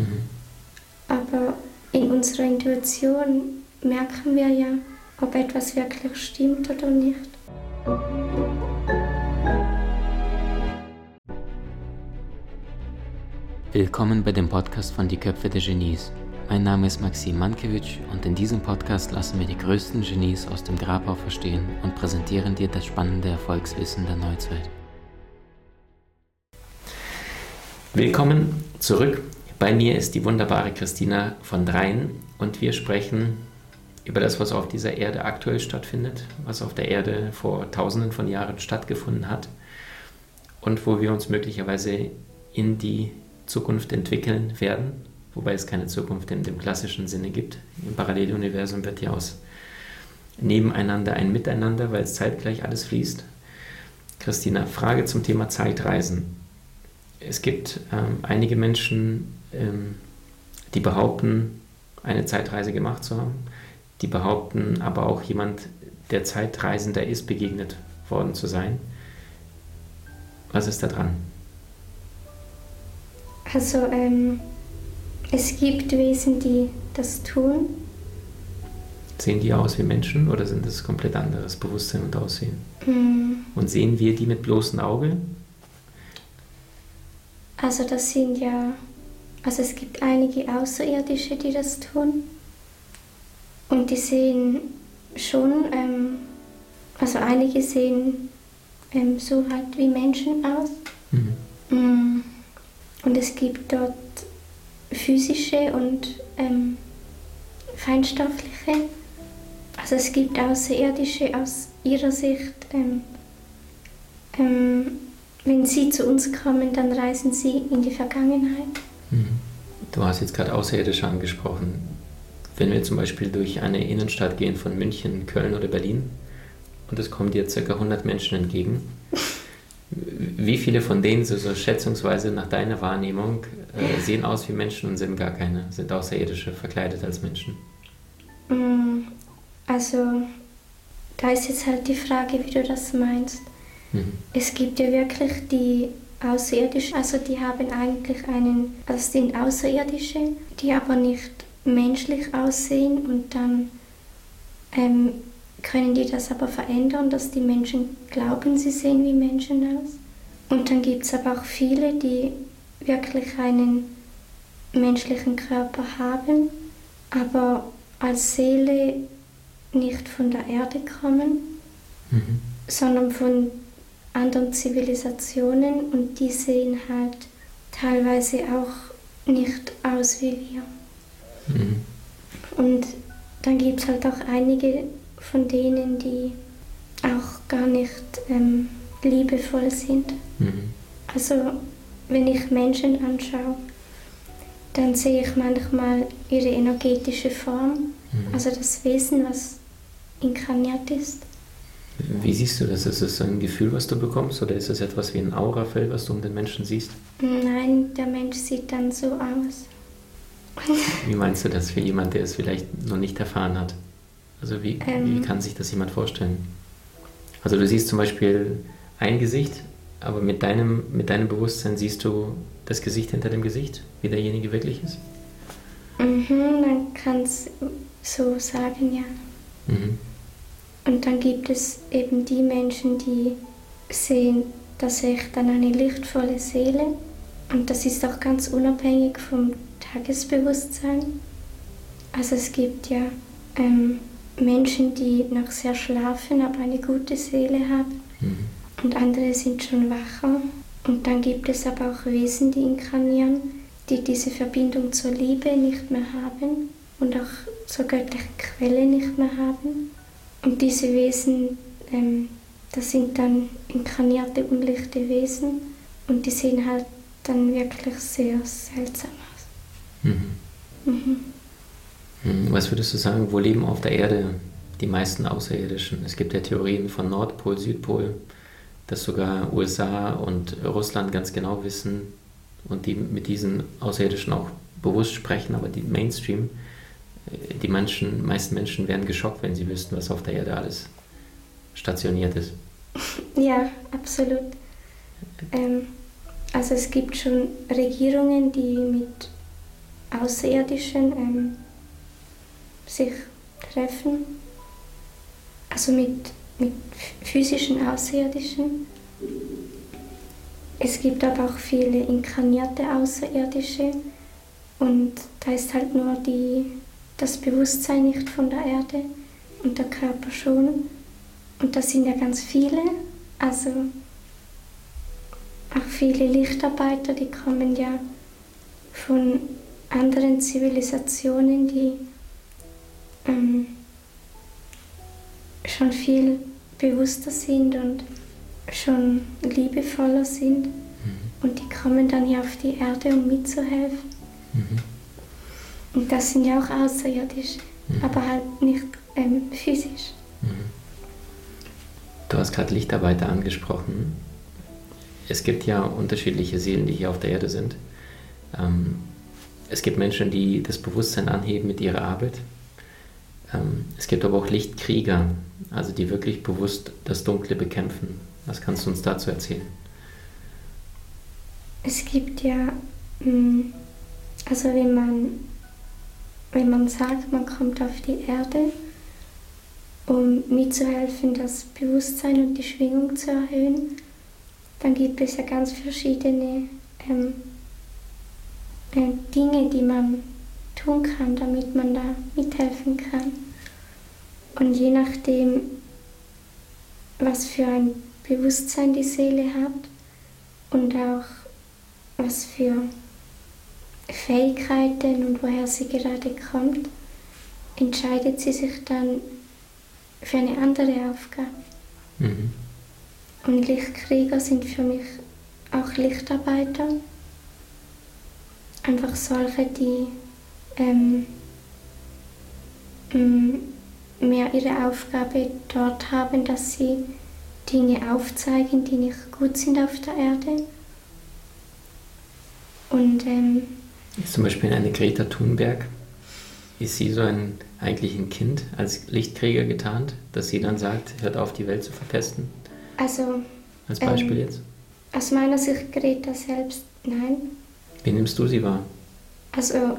Mhm. Aber in unserer Intuition merken wir ja, ob etwas wirklich stimmt oder nicht. Willkommen bei dem Podcast von Die Köpfe der Genies. Mein Name ist Maxim Mankewitsch und in diesem Podcast lassen wir die größten Genies aus dem Grabau verstehen und präsentieren dir das spannende Erfolgswissen der Neuzeit. Willkommen zurück. Bei mir ist die wunderbare Christina von Dreien und wir sprechen über das, was auf dieser Erde aktuell stattfindet, was auf der Erde vor tausenden von Jahren stattgefunden hat und wo wir uns möglicherweise in die Zukunft entwickeln werden, wobei es keine Zukunft in dem klassischen Sinne gibt. Im Paralleluniversum wird ja aus nebeneinander ein Miteinander, weil es zeitgleich alles fließt. Christina, Frage zum Thema Zeitreisen. Es gibt ähm, einige Menschen, ähm, die behaupten, eine Zeitreise gemacht zu haben, die behaupten aber auch jemand, der Zeitreisender ist, begegnet worden zu sein. Was ist da dran? Also ähm, es gibt Wesen, die das tun. Sehen die aus wie Menschen oder sind das komplett anderes Bewusstsein und Aussehen? Mm, Und sehen wir die mit bloßem Auge? Also das sind ja, also es gibt einige Außerirdische, die das tun. Und die sehen schon, ähm, also einige sehen ähm, so halt wie Menschen aus. Mhm. Mm. Und es gibt dort physische und ähm, feinstoffliche. Also es gibt Außerirdische aus ihrer Sicht. Ähm, ähm, wenn sie zu uns kommen, dann reisen sie in die Vergangenheit. Du hast jetzt gerade Außerirdische angesprochen. Wenn wir zum Beispiel durch eine Innenstadt gehen von München, Köln oder Berlin und es kommen dir ca. 100 Menschen entgegen, wie viele von denen, so, so schätzungsweise nach deiner Wahrnehmung, äh, sehen aus wie Menschen und sind gar keine, sind Außerirdische verkleidet als Menschen? Mm, Also da ist jetzt halt die Frage, wie du das meinst. Mhm. Es gibt ja wirklich die Außerirdischen, also die haben eigentlich einen, also sind Außerirdische, die aber nicht menschlich aussehen und dann ähm, können die das aber verändern, dass die Menschen glauben, sie sehen wie Menschen aus. Und dann gibt es aber auch viele, die wirklich einen menschlichen Körper haben, aber als Seele nicht von der Erde kommen, Mhm. sondern von anderen Zivilisationen und die sehen halt teilweise auch nicht aus wie wir. Mhm. Und dann gibt es halt auch einige von denen, die auch gar nicht ähm, liebevoll sind. Mhm. Also wenn ich Menschen anschaue, dann sehe ich manchmal ihre energetische Form, Mhm. also das Wesen, was inkarniert ist. Wie siehst du das? Ist es so ein Gefühl, was du bekommst, oder ist es etwas wie ein Aurafeld, was du um den Menschen siehst? Nein, der Mensch sieht dann so aus. Wie meinst du das für jemand, der es vielleicht noch nicht erfahren hat? Also wie, Ähm. wie kann sich das jemand vorstellen? Also du siehst zum Beispiel ein Gesicht, aber mit deinem, mit deinem Bewusstsein siehst du das Gesicht hinter dem Gesicht, wie derjenige wirklich ist? Mhm, man kann es so sagen, ja. Mhm. Und dann gibt es eben die Menschen, die sehen tatsächlich dann eine lichtvolle Seele. Und das ist auch ganz unabhängig vom Tagesbewusstsein. Also es gibt ja ähm, Menschen, die noch sehr schlafen, aber eine gute Seele haben. Mhm. Und andere sind schon wacher. Und dann gibt es aber auch Wesen, die inkarnieren, die diese Verbindung zur Liebe nicht mehr haben und auch zur göttlichen Quelle nicht mehr haben. Und diese Wesen, ähm, das sind dann inkarnierte unlichte Wesen und die sehen halt dann wirklich sehr seltsam aus. Mhm. Mhm. Mhm. Was würdest du sagen, wo leben auf der Erde die meisten Außerirdischen? Es gibt ja Theorien von Nordpol, Südpol, dass sogar USA und Russland ganz genau wissen und die mit diesen Außerirdischen auch bewusst sprechen, aber die Mainstream, die Menschen, meisten Menschen wären geschockt, wenn sie wüssten, was auf der Erde alles stationiert ist. Ja, absolut. Ähm, also es gibt schon Regierungen, die mit Außerirdischen ähm, sich treffen, also mit, mit physischen Außerirdischen. Es gibt aber auch viele inkarnierte Außerirdische und da ist halt nur die, das Bewusstsein nicht von der Erde und der Körper schon. Und das sind ja ganz viele, also auch viele Lichtarbeiter, die kommen ja von anderen Zivilisationen, die ähm, schon viel bewusster sind und schon liebevoller sind. Mhm. Und die kommen dann hier auf die Erde, um mitzuhelfen. Mhm. Und das sind ja auch außerirdisch, mhm. aber halt nicht ähm, physisch. Mhm. Du hast gerade Lichtarbeiter angesprochen. Es gibt ja unterschiedliche Seelen, die hier auf der Erde sind. Ähm, es gibt Menschen, die das Bewusstsein anheben mit ihrer Arbeit. Ähm, es gibt aber auch Lichtkrieger, also die wirklich bewusst das Dunkle bekämpfen. Was kannst du uns dazu erzählen? Es gibt ja, mm, also wenn man, wenn man sagt, man kommt auf die Erde, um mitzuhelfen, das Bewusstsein und die Schwingung zu erhöhen, dann gibt es ja ganz verschiedene ähm, äh, Dinge, die man tun kann, damit man da mithelfen kann. Und je nachdem, was für ein Bewusstsein die Seele hat und auch was für Fähigkeiten und woher sie gerade kommt, entscheidet sie sich dann für eine andere Aufgabe. Mhm. Und Lichtkrieger sind für mich auch Lichtarbeiter. Einfach solche, die ähm, mehr ihre Aufgabe dort haben, dass sie Dinge aufzeigen, die nicht gut sind auf der Erde. Und ähm, ist zum Beispiel eine Greta Thunberg. Ist sie so ein eigentlich ein Kind als Lichtkrieger getarnt, dass sie dann sagt, hört auf, die Welt zu verpesten? Also. Als Beispiel ähm, jetzt? Aus meiner Sicht Greta selbst, nein. Wie nimmst du sie wahr? Also,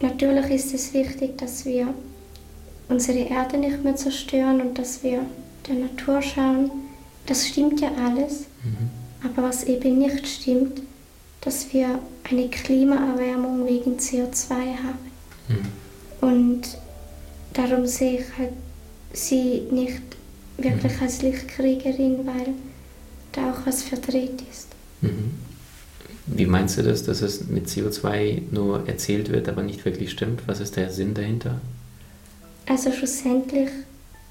natürlich ist es wichtig, dass wir unsere Erde nicht mehr zerstören und dass wir der Natur schauen. Das stimmt ja alles. Mhm. Aber was eben nicht stimmt, dass wir eine Klimaerwärmung wegen CO2 haben. Mhm. Und darum sehe ich halt sie nicht wirklich mhm. als Lichtkriegerin, weil da auch was verdreht ist. Mhm. Wie meinst du das, dass es mit CO2 nur erzählt wird, aber nicht wirklich stimmt? Was ist der Sinn dahinter? Also schlussendlich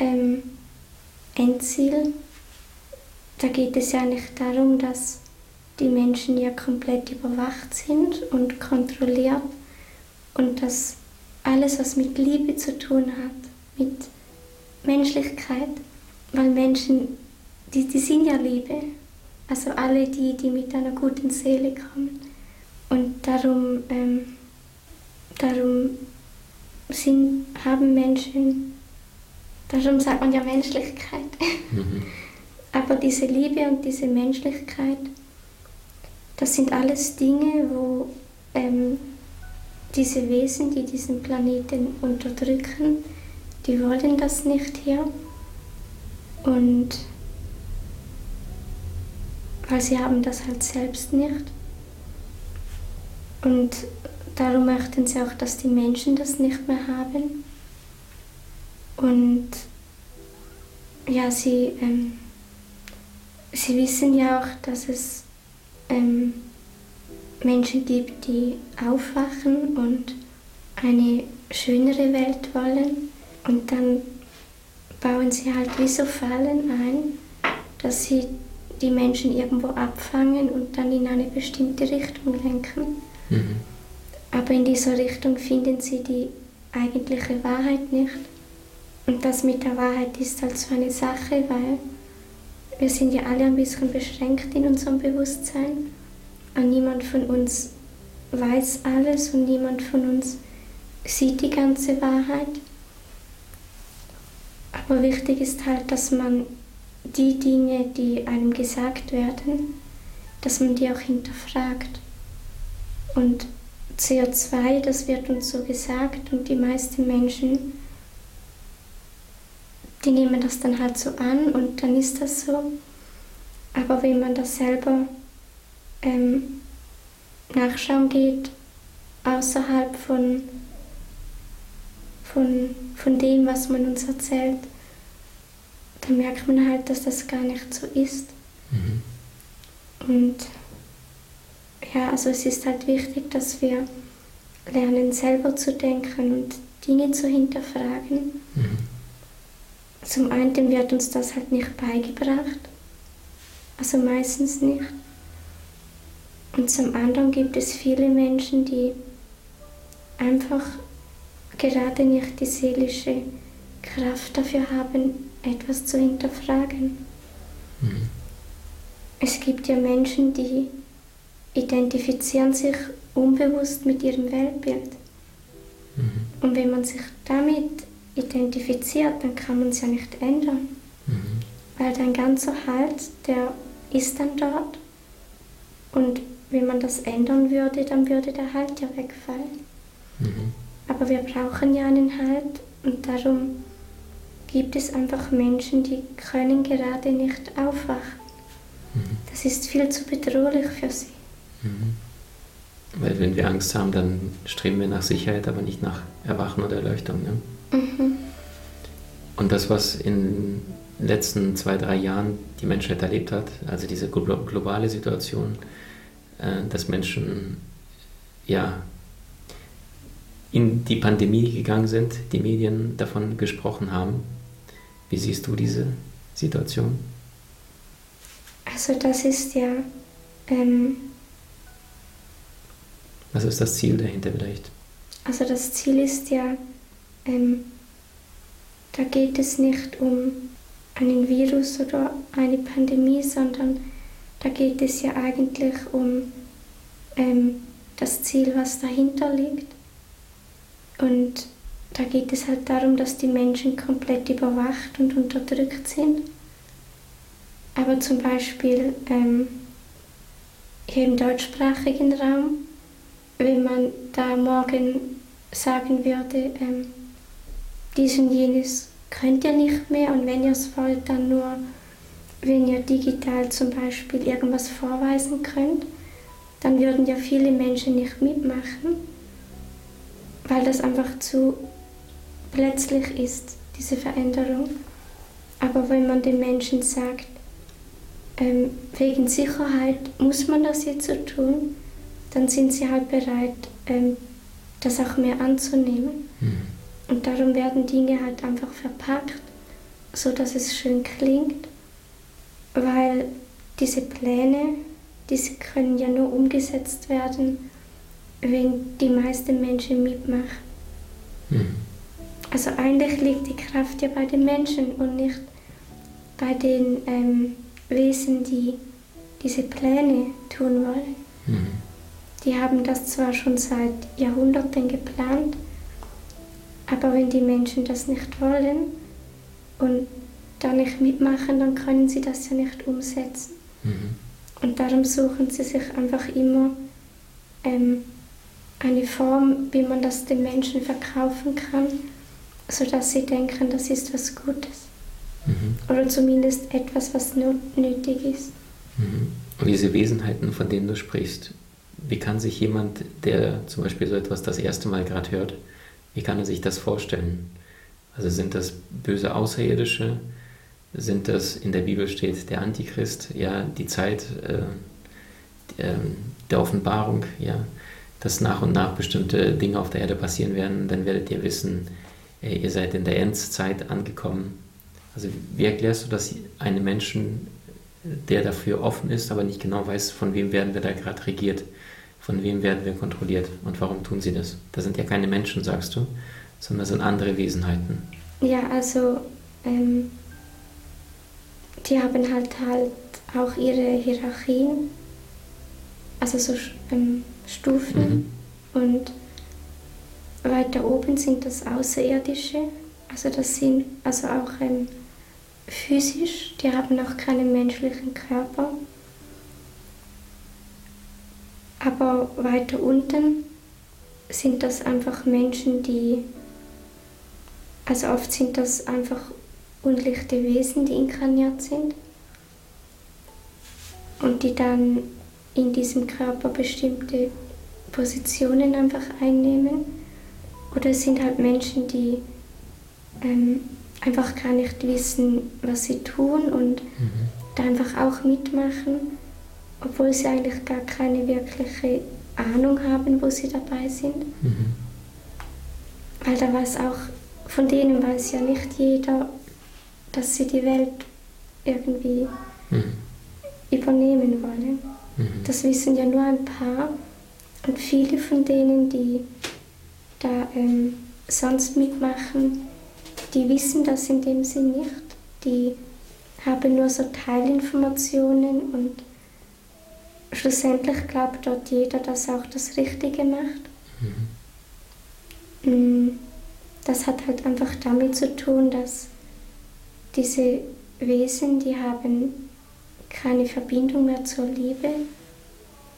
ähm, Endziel, da geht es ja nicht darum, dass die Menschen ja komplett überwacht sind und kontrolliert und dass alles, was mit Liebe zu tun hat, mit Menschlichkeit, weil Menschen, die, die sind ja Liebe, also alle die, die mit einer guten Seele kommen. Und darum, ähm, darum sind, haben Menschen, darum sagt man ja Menschlichkeit. Mhm. Aber diese Liebe und diese Menschlichkeit, das sind alles Dinge, wo ähm, diese Wesen, die diesen Planeten unterdrücken, die wollen das nicht hier. Und weil sie haben das halt selbst nicht. Und darum möchten sie auch, dass die Menschen das nicht mehr haben. Und ja, sie, ähm, sie wissen ja auch, dass es ähm, Menschen gibt, die aufwachen und eine schönere Welt wollen. Und dann bauen sie halt wie so Fallen ein, dass sie die Menschen irgendwo abfangen und dann in eine bestimmte Richtung lenken. Mhm. Aber in dieser Richtung finden sie die eigentliche Wahrheit nicht. Und das mit der Wahrheit ist halt so eine Sache, weil wir sind ja alle ein bisschen beschränkt in unserem Bewusstsein. Und niemand von uns weiß alles und niemand von uns sieht die ganze Wahrheit. Aber wichtig ist halt, dass man die Dinge, die einem gesagt werden, dass man die auch hinterfragt und CO2, das wird uns so gesagt und die meisten Menschen, die nehmen das dann halt so an und dann ist das so. Aber wenn man das selber ähm, nachschauen geht, außerhalb von, von, von dem, was man uns erzählt, dann merkt man halt, dass das gar nicht so ist. Mhm. Und ja, also es ist halt wichtig, dass wir lernen, selber zu denken und Dinge zu hinterfragen. Mhm. Zum einen wird uns das halt nicht beigebracht, also meistens nicht. Und zum anderen gibt es viele Menschen, die einfach gerade nicht die seelische Kraft dafür haben, etwas zu hinterfragen. Mhm. Es gibt ja Menschen, die identifizieren sich unbewusst mit ihrem Weltbild. Mhm. Und wenn man sich damit identifiziert, dann kann man es ja nicht ändern. Mhm. Weil dein ganzer Halt, der ist dann dort. Und wenn man das ändern würde, dann würde der Halt ja wegfallen. Mhm. Aber wir brauchen ja einen Halt und darum gibt es einfach Menschen, die können gerade nicht aufwachen. Mhm. Das ist viel zu bedrohlich für sie. Mhm. Weil wenn wir Angst haben, dann streben wir nach Sicherheit, aber nicht nach Erwachen oder Erleuchtung. Ne? Mhm. Und das, was in den letzten zwei, drei Jahren die Menschheit erlebt hat, also diese globale Situation, äh, dass Menschen ja in die Pandemie gegangen sind, die Medien davon gesprochen haben. Wie siehst du diese Situation? Also das ist ja ähm, was ist das Ziel dahinter vielleicht? Also das Ziel ist ja, ähm, da geht es nicht um einen Virus oder eine Pandemie, sondern da geht es ja eigentlich um ähm, das Ziel, was dahinter liegt. Und da geht es halt darum, dass die Menschen komplett überwacht und unterdrückt sind. Aber zum Beispiel ähm, hier im deutschsprachigen Raum wenn man da morgen sagen würde, ähm, dies und jenes könnt ihr nicht mehr und wenn ihr es wollt, dann nur, wenn ihr digital zum Beispiel irgendwas vorweisen könnt, dann würden ja viele Menschen nicht mitmachen, weil das einfach zu plötzlich ist, diese Veränderung. Aber wenn man den Menschen sagt, ähm, wegen Sicherheit muss man das jetzt so tun, dann sind sie halt bereit, ähm, das auch mehr anzunehmen. Mhm. Und darum werden Dinge halt einfach verpackt, so dass es schön klingt, weil diese Pläne, diese können ja nur umgesetzt werden, wenn die meisten Menschen mitmachen. Mhm. Also eigentlich liegt die Kraft ja bei den Menschen und nicht bei den ähm, Wesen, die diese Pläne tun wollen. Mhm. Die haben das zwar schon seit Jahrhunderten geplant, aber wenn die Menschen das nicht wollen und da nicht mitmachen, dann können sie das ja nicht umsetzen. Mhm. Und darum suchen sie sich einfach immer ähm, eine Form, wie man das den Menschen verkaufen kann, sodass sie denken, das ist was Gutes. Mhm. Oder zumindest etwas, was nötig ist. Mhm. Und diese Wesenheiten, von denen du sprichst, wie kann sich jemand, der zum Beispiel so etwas das erste Mal gerade hört, wie kann er sich das vorstellen? Also sind das böse Außerirdische? Sind das, in der Bibel steht, der Antichrist, ja, die Zeit äh, der, der Offenbarung, ja, dass nach und nach bestimmte Dinge auf der Erde passieren werden, dann werdet ihr wissen, äh, ihr seid in der Endzeit angekommen. Also wie erklärst du das einem Menschen, der dafür offen ist, aber nicht genau weiß, von wem werden wir da gerade regiert? Von wem werden wir kontrolliert und warum tun sie das? Das sind ja keine Menschen, sagst du, sondern das sind andere Wesenheiten. Ja, also ähm, die haben halt halt auch ihre Hierarchien, also so ähm, Stufen mhm. und weiter oben sind das Außerirdische, also das sind also auch ähm, physisch, die haben auch keinen menschlichen Körper aber weiter unten sind das einfach Menschen, die, also oft sind das einfach unlichte Wesen, die inkarniert sind und die dann in diesem Körper bestimmte Positionen einfach einnehmen. Oder es sind halt Menschen, die ähm, einfach gar nicht wissen, was sie tun und mhm. da einfach auch mitmachen, obwohl sie eigentlich gar keine wirkliche Ahnung haben, wo sie dabei sind. Mhm. Weil da weiß auch, von denen weiß ja nicht jeder, dass sie die Welt irgendwie mhm. übernehmen wollen. Mhm. Das wissen ja nur ein paar und viele von denen, die da ähm, sonst mitmachen, die wissen das in dem Sinn nicht. Die haben nur so Teilinformationen und schlussendlich glaubt dort jeder, dass auch das Richtige macht. Mhm. Das hat halt einfach damit zu tun, dass diese Wesen, die haben keine Verbindung mehr zur Liebe,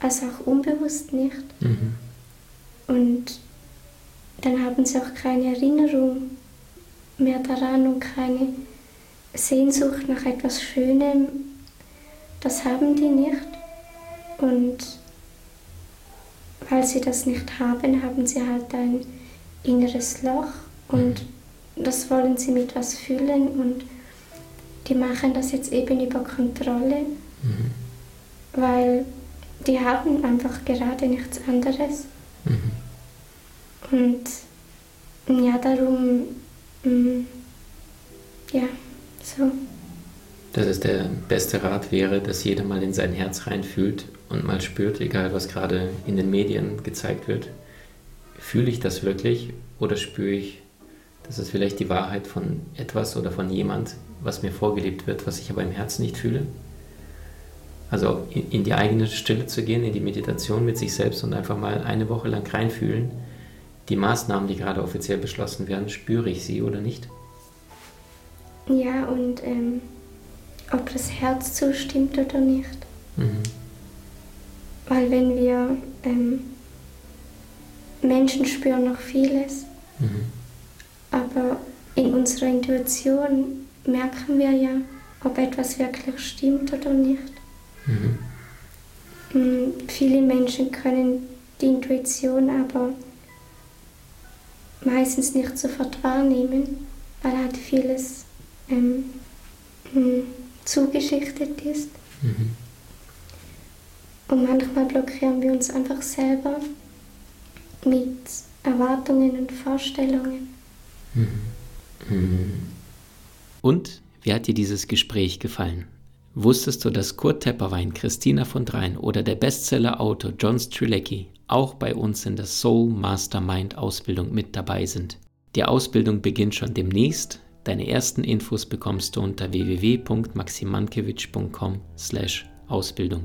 also auch unbewusst nicht. Mhm. Und dann haben sie auch keine Erinnerung mehr daran und keine Sehnsucht nach etwas Schönem. Das haben die nicht. Und weil sie das nicht haben, haben sie halt ein inneres Loch und mhm. das wollen sie mit was füllen und die machen das jetzt eben über Kontrolle, mhm. weil die haben einfach gerade nichts anderes. Mhm. Und ja, darum, mh, mm, ja, so. Dass es der beste Rat wäre, dass jeder mal in sein Herz reinfühlt und mal spürt, egal was gerade in den Medien gezeigt wird, fühle ich das wirklich oder spüre ich, dass es vielleicht die Wahrheit von etwas oder von jemand, was mir vorgelebt wird, was ich aber im Herzen nicht fühle? Also in, die eigene Stille zu gehen, in die Meditation mit sich selbst und einfach mal eine Woche lang reinfühlen. Die Maßnahmen, die gerade offiziell beschlossen werden, spüre ich sie oder nicht? Ja, und ähm, ob das Herz zustimmt oder nicht. Mhm. Weil wenn wir ähm, Menschen spüren noch vieles, mhm. aber in unserer Intuition merken wir ja, ob etwas wirklich stimmt oder nicht. Mhm. Mm, viele Menschen können die Intuition aber meistens nicht sofort wahrnehmen, weil halt vieles ähm, mm, zugeschichtet ist. Und manchmal blockieren wir uns einfach selber mit Erwartungen und Vorstellungen. Mhm. Mhm. Und wie hat dir dieses Gespräch gefallen? Wusstest du, dass Kurt Tepperwein, Christina von Drein oder der Bestseller-Autor John Strilecki auch bei uns in der Soul Mastermind Ausbildung mit dabei sind? Die Ausbildung beginnt schon demnächst. Deine ersten Infos bekommst du unter www.maximankiewicz.com/ausbildung.